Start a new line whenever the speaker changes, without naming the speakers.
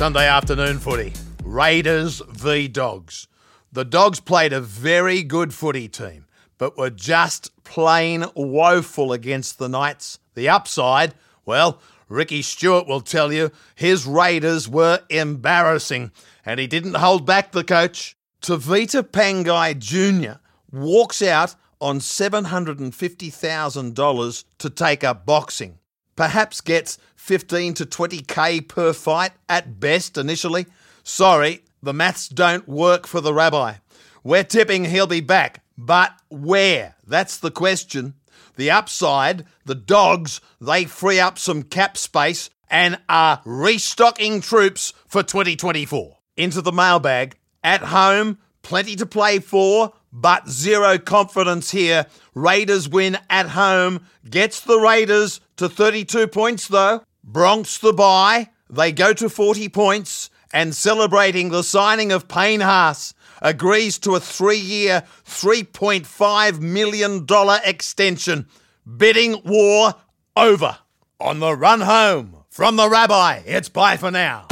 Sunday afternoon footy. Raiders v Dogs. The Dogs played a very good footy team, but were just plain woeful against the Knights. The upside, well, Ricky Stuart will tell you his Raiders were embarrassing, and he didn't hold back the coach. Tevita Pangai Jr. walks out on $750,000 to take up boxing. Perhaps gets 15 to 20k per fight at best initially. Sorry, the maths don't work for the rabbi. We're tipping he'll be back, but where? That's the question. The upside, the dogs, they free up some cap space and are restocking troops for 2024. Into the mailbag. At home, plenty to play for, but zero confidence here. Raiders win at home, gets the Raiders to 32 points though. Broncos the bye, they go to 40 points, and celebrating the signing of Payne Haas agrees to a three year, $3.5 million extension. Bidding war over. On the run home from the rabbi, it's bye for now.